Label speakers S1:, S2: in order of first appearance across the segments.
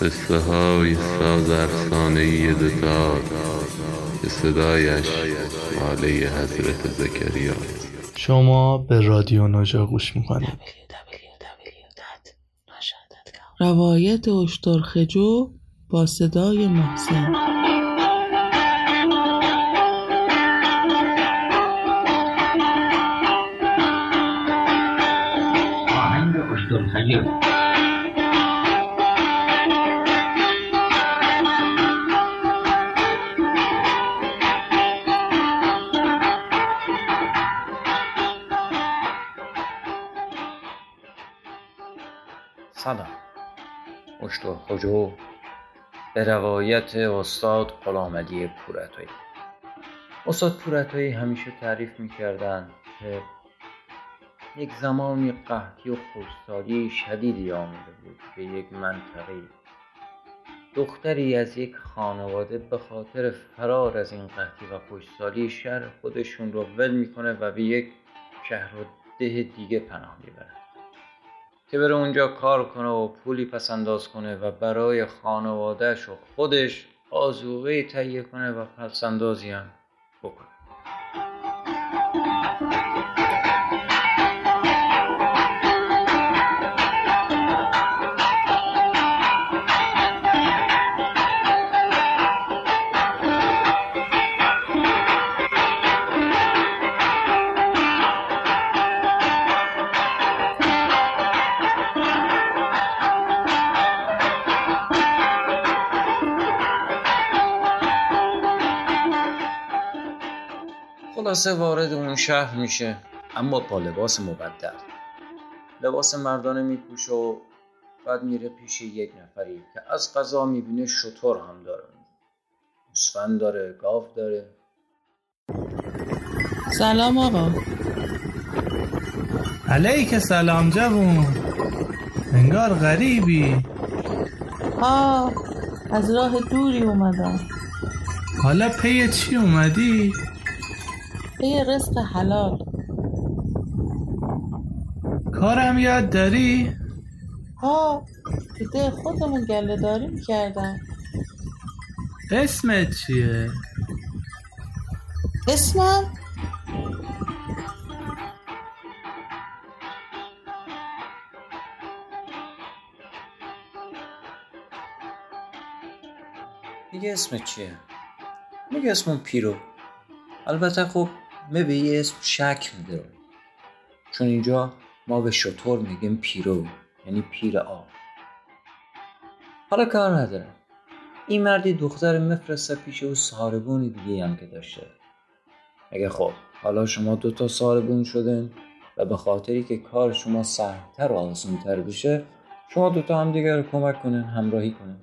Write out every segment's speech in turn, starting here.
S1: قصه های ساز افسانه دوتا که صدایش ماله حضرت زکریا
S2: شما به رادیو ناجا گوش می‌کنید.
S3: روایت اشترخجو با صدای محسن.
S4: اشترخجو.
S5: سلام اشتر خجو به روایت استاد غلامعلی پورتایی استاد پورتایی همیشه تعریف می‌کردن که یک زمانی قحطی و خشکسالی شدیدی آمده بود به یک منطقه دختری از یک خانواده به خاطر فرار از این قحطی و خشکسالی شهر خودشون رو ول می‌کنه و به یک شهر و ده دیگه پناه می‌بره. که بره اونجا کار کنه و پولی پس انداز کنه و برای خانوادهش و خودش آزوغه تهیه کنه و پس اندازی هم. خلاصه وارد اون شهر میشه. اما با لباس مبدل. لباس مردانه میپوشه و بعد میره پیش یک نفری که از قضا می‌بینه شطور هم داره. گوسفند داره گاو داره.
S3: سلام آقا.
S2: علیک سلام جوون. انگار غریبی.
S3: آه از راه دوری اومدم.
S2: حالا پی چی اومدی؟
S3: به یه رزق حلال
S2: کارم یاد داری؟
S3: ها تو ده خودمون گله داری می‌کردم
S2: اسمت چیه؟
S3: اسمم
S5: میگه اسم چیه؟ میگه اسمم پیرو البته خب من به یه اسم شک میده. چون اینجا ما به شطور میگیم پیرو یعنی پیر آب. حالا کار نداره. این مردی دختر مفرسته پیش او ساربون دیگه هم که داشته. اگه خب حالا شما دوتا ساربون شدن و به خاطری که کار شما سهلتر و آسانتر بشه شما دوتا هم دیگه رو کمک کنن همراهی کنن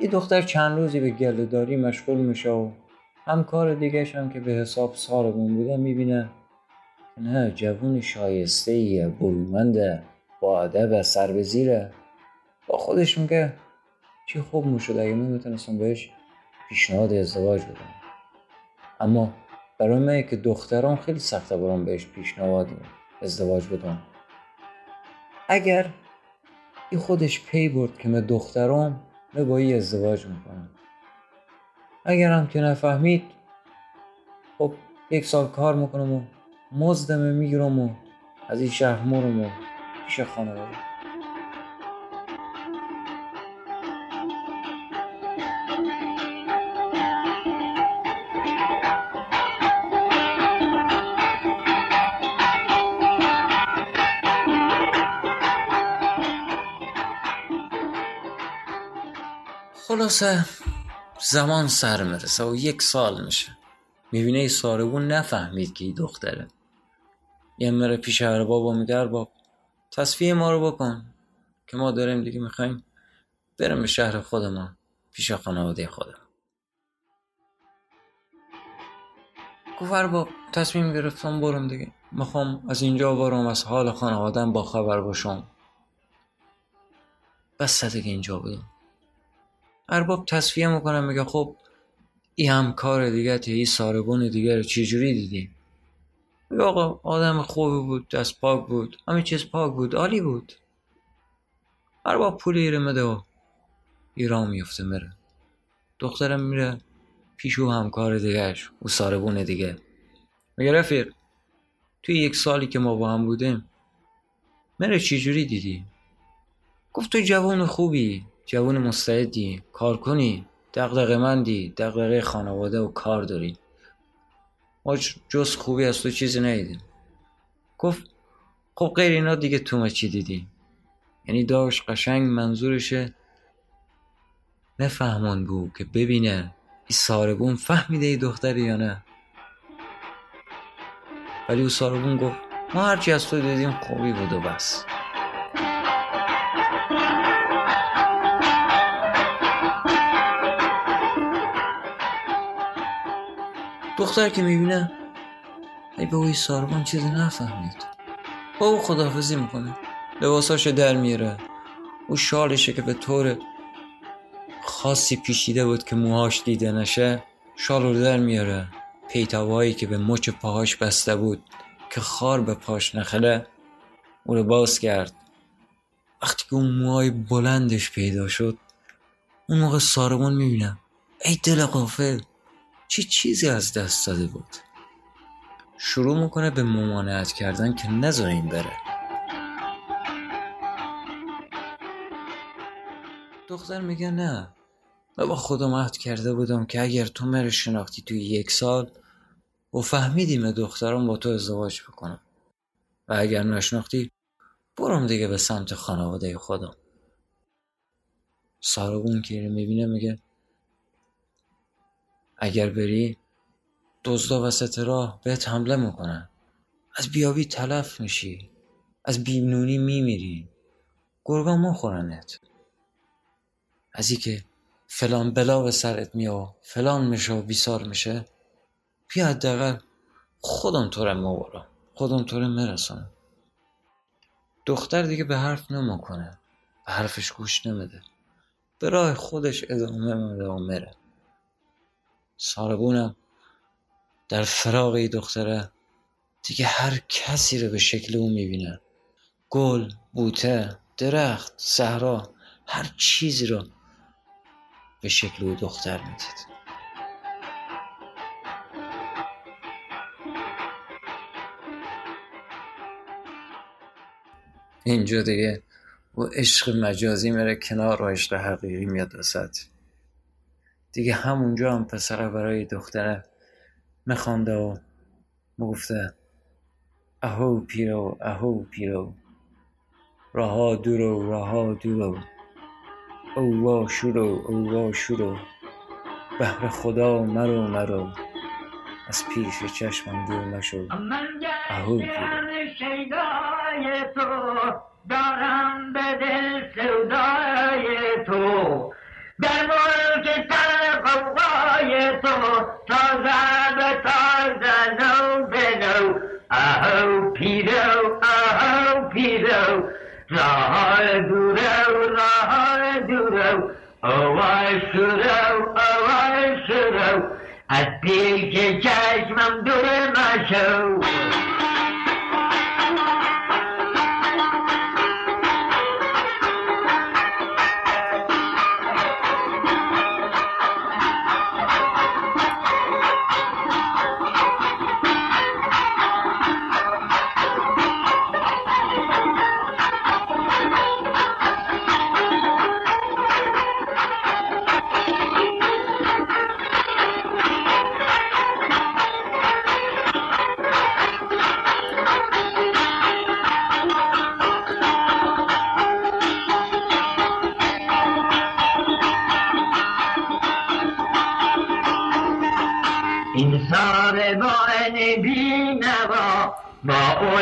S5: یه دختر چند روزی به گلهداری مشغول میشه و هم کار دیگهش هم که به حساب ساربون بوده می‌بینه. نه جوون شایسته برومنده با ادب سربزیره. با خودش میگه چی خوب می‌شد اگه من می‌تونستم بهش پیشنهاد ازدواج بدم. اما برای من که دختران خیلی سخته برام بهش پیشنهاد ازدواج بدم اگر این خودش پی برد که من دخترام من با ازدواج می‌کنم. اگر هم که نفهمید خب یک سال کار می‌کنم و مزدم می‌گیرم و از این شهر مرم و پیش خانواده. خلاصه زمان سر می‌رسه و یک سال میشه. می‌بینه ای ساربون نفهمید که ای دختره. یه مره پیش ارباب و میگه ارباب تصفیه ما رو بکن که ما داریم دیگه می‌خوایم بریم به شهر خودمان پیش خانواده خودم گفت ارباب تصمیم گرفتم برم دیگه. می‌خوام از اینجا برم از حال خانوادم با خبر باشم. بس دیگه اینجا بودم ارباب تصفیه می‌کنم میگه خب این هم کار دیگه ای سارگون دیگه رو چجوری دیدی؟ میگه آقا آدم خوبی بود دست پاک بود همه چیز پاک بود عالی بود. ارباب پولی رو مده و ایران میفته میره. دخترم میره پیش او همکار دیگهش او ساربون دیگه. میگه رفیق توی یک سالی که ما با هم بودیم مره چجوری دیدی؟ گفت تو جوان خوبی. جوان مستعدی کار کنی دقدقه مندی دقدقه خانواده و کار داری. ما جز خوبی از تو چیزی ندیدیم. گفت خب غیر اینا دیگه تو چی دیدی؟ یعنی داشت قشنگ منظورشه نفهمون بود که ببینه این ساربون فهمیده ای دختری یا نه. ولی او ساربون گفت ما هرچی از تو دیدیم خوبی بود و بس. دختر که می‌بینه ای به اوی ساربان چیزی نفهمید. با او خدافزی می‌کنه. لباساشو در میاره. او شالشه که به طور خاصی پیشیده بود که موهاش دیده نشه شال رو در میاره. پیتوایی که به مچ پاهاش بسته بود که خار به پاش نخله او رو باز کرد. وقتی که اون موهای بلندش پیدا شد اون موقع ساربان می‌بینم. ای دل قافل چی چیزی از دست داده بود؟ شروع می‌کنه به ممانعت کردن که نذاره این بره. دختر میگه نه. من با خودم عهد کرده بودم که اگر تو مرا شناختی توی یک سال و فهمیدیم دخترم با تو ازدواج بکنم. و اگر نشناختی برم دیگه به سمت خانواده خودم. ساربون که می‌بینه میگه اگر بری دزدا وسط راه بهت حمله می‌کنن. از بیابی تلف میشی. از بیمنونی میمیری. گرگا مخورنت از که فلان بلا به سرت میاد فلان میشه و بیسار میشه بیا حداقل خودم تو رو مبارم خودم تو رو میرسونم دختر دیگه به حرف نمی‌کنه. به حرفش گوش نمیده. به راه خودش ادامه میده و میره. ساربونم در فراغ ای دختره دیگه هر کسی رو به شکل او می‌بینه. گل بوته درخت صحرا هر چیزی رو به شکل او دختر می‌دید. اینجا دیگه و عشق مجازی میره کنار و عشق حقیقی میاد وسط دیگه همونجا هم پسره برای دختره میخوانده و مگفته اهو پیرو اهو پیرو راها دورو راها دورو او وا شورو او وا شورو بهر خدا مرو مرو از پیش چشمم دور نشو اهو
S4: تو دارم به دل سودای تو. در turns I.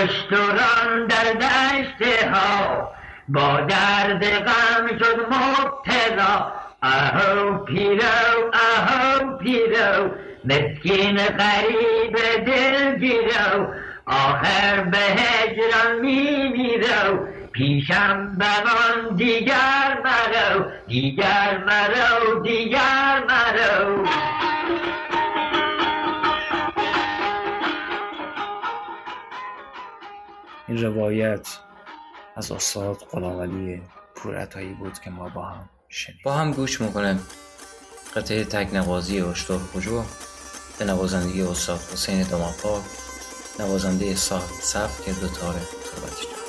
S4: اشتران در دشت ها با درد غم شد مبتلا. اهو پیرو اهو پیرو. مسکین غریب دل گیرو. آخر به هجران می میرو پیشم بمان دیگر مرو. دیگر مرو دیگر مرو.
S5: این روایت از استاد غلامعلی پورعطایی بود که ما با هم شنید با هم گوش می‌کنه قطعه تک نوازی اشتر خجو به نوازندگی استاد حسین داماپاک نوازنده صاحب سبک دوتار تربتی جان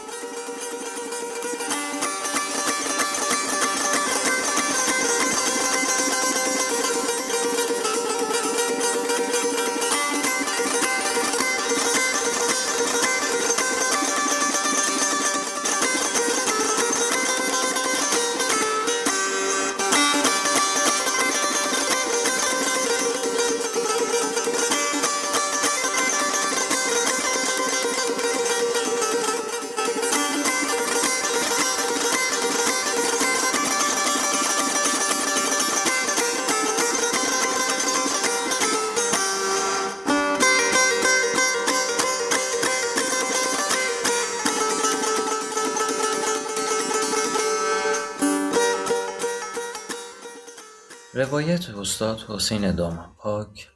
S5: روایت استاد حسین دامنپاک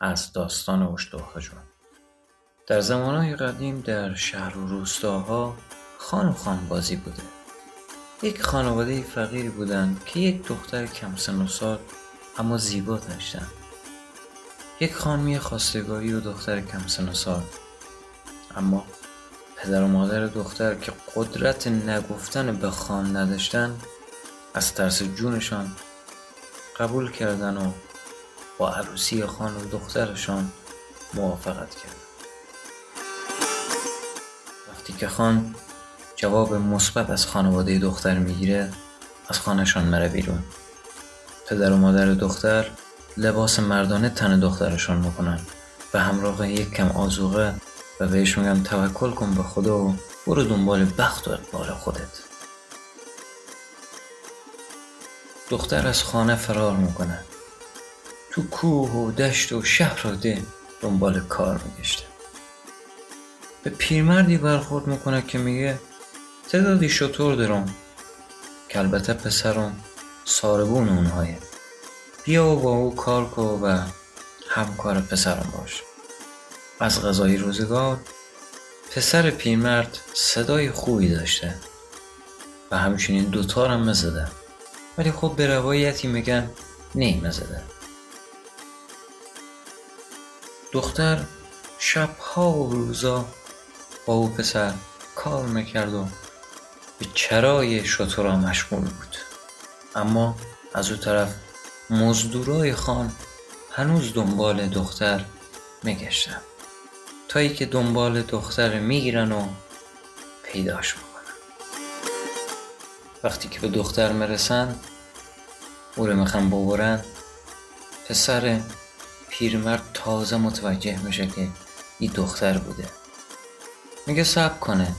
S5: از داستان اشتوخجون در زمانهای قدیم در شهر و روستاها خان و خانبازی بوده. یک خانواده فقیری بودند که یک دختر کم سن و سال اما زیبا داشتند یک خانمی خواستگاری و دختر کم سن و سال. اما پدر و مادر دختر که قدرت نگفتن به خان نداشتن از ترس جونشان قبول کردن و با عروسی خان و دخترشان موافقت کردن وقتی که خان جواب مثبت از خانواده دختر می‌گیره از خانهشان مره بیرون. پدر و مادر دختر لباس مردانه تن دخترشان می‌کنن و همراه یک کم آزوغه و بهش میگم توکل کن به خدا و برو دنبال بخت و اقبال خودت. دختر از خانه فرار می‌کنه. تو کوه و دشت و شهر و ده دنبال کار میگشته. به پیرمردی برخورد می‌کنه که میگه تعدادی شطور دارم که البته پسرم ساربون اونهایه. بیا و با او کار کن و همکار پسرم باش. از غذای روزگار پسر پیرمرد صدای خوبی داشته و همچنین دوتارم مزده ولی خب به روایتی میگن نیمه زده دختر شبها و روزا با او پسر کار می‌کرد و به چرای شطورا مشغول بود. اما از او طرف مزدورای خان هنوز دنبال دختر میگشتن. تا ای که دنبال دختر می‌گیرن و پیداش می‌کنن. وقتی که به دختر مرسن او رو می‌خوان ببرن. پسر پیرمرد تازه متوجه میشه که این دختر بوده. میگه سب کنه.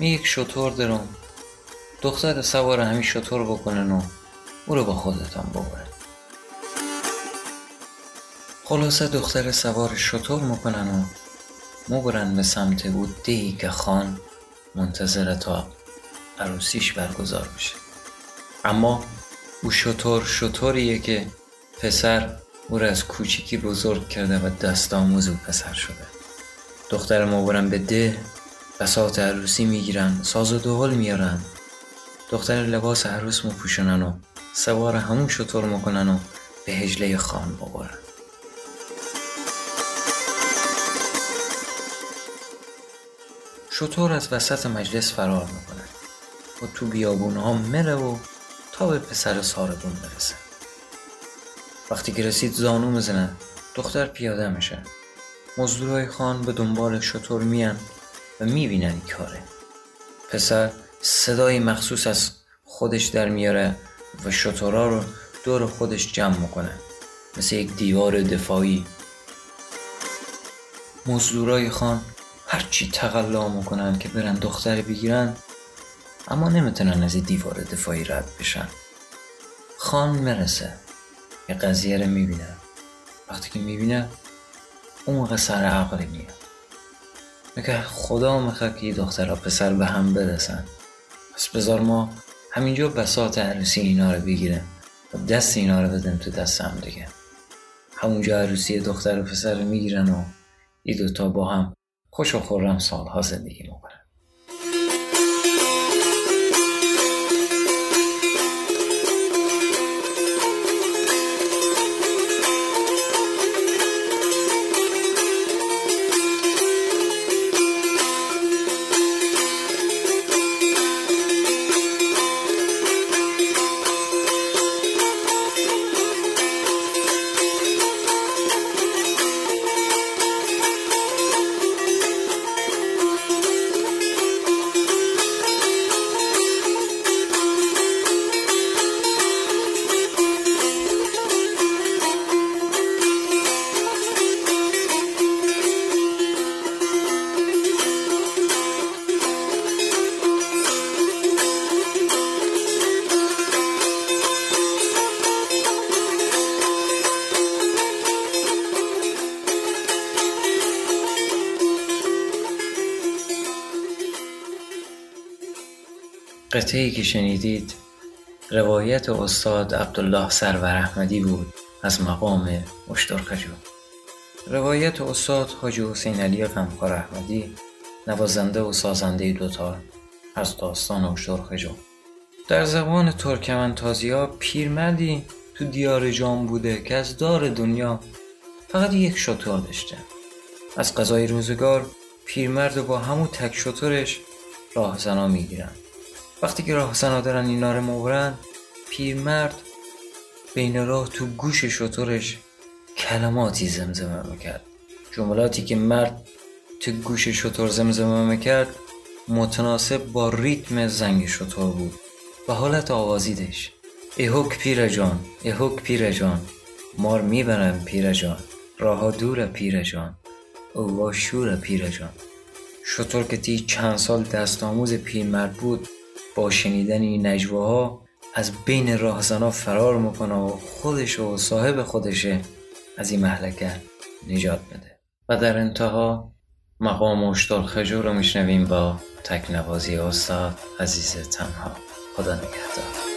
S5: می یک شطور دارم دختر سوار همین شطور بکنن و او رو با خودتان ببرن. خلاصه دختر سوار شطور می‌کنن و مبرن به سمت او. دهی که خان منتظر تا عروسیش برگزار بشه اما او شطور شطوریه که پسر او را از کوچیکی بزرگ کرده و دست آموز او پسر شده. دختر ما برن به ده بساط عروسی می‌گیرن ساز و دهل میارن. دختر لباس عروس میپوشونن و سوار همون شطور می‌کنن و به هجله خان ببرن. شطور از وسط مجلس فرار می‌کنه. و تو بیابون ها مره و تا به پسر ساربون برسه. وقتی که رسید زانو می‌زنه دختر پیاده میشه. مزدورای خان به دنبال شطور میان و می‌بینن کاره. پسر صدای مخصوص از خودش در میاره و شطورا رو دور خودش جمع می‌کنه. مثل یک دیوار دفاعی. مزدورای خان هرچی تقلا می‌کنن که برن دختر بگیرن اما نمی‌تونن از این دیوار دفاعی رد بشن. خان مرسه یه قضیه رو می‌بینه. وقتی که می‌بینه اون سر عقلی میاد. میگه خدا می‌خواد که یه دختر پسر به هم برسن. پس بذار ما همینجا بساط عروسی اینا رو بگیریم و دست اینا رو بدیم تو دست هم دیگه. همونجا عروسی دختر و پسر رو می‌گیرن و یه دوتا با هم خوش و خورم سالها زندگی می‌کنن. قطعی که شنیدید روایت استاد عبدالله سرور احمدی بود از مقام اشترخجو روایت استاد حاجی حسین علی غمخوار احمدی نوازنده و سازنده دوتار از داستان اشترخجو در زبان ترکمن ها پیرمردی تو دیار جام بوده که از دار دنیا فقط یک شطور داشته. از قضای روزگار پیرمرد با همون تک شطورش راهزنا می‌گیرن وقتی که راهزنا دارن اینا رو مورن پیرمرد بین راه تو گوش شطورش کلماتی زمزمه می‌کرد. جملاتی که مرد تو گوش شطور زمزمه می‌کرد متناسب با ریتم زنگ شطور بود. و حالت آوازیدش. ایهوک پیر جان ایهوک پیر جان مار می‌برم پیر جان. راها دور پیر جان او شور پیر جان. شطور که تی چند سال دست آموز پیرمرد بود با شنیدن این نجواها از بین راهزنا فرار می‌کنه و خودش و صاحب خودشه از این محلکه نجات بده. و در انتها مقام اشتال خجور رو میشنویم با تکنوازی استاد عزیز تنها. خدا نگهدار.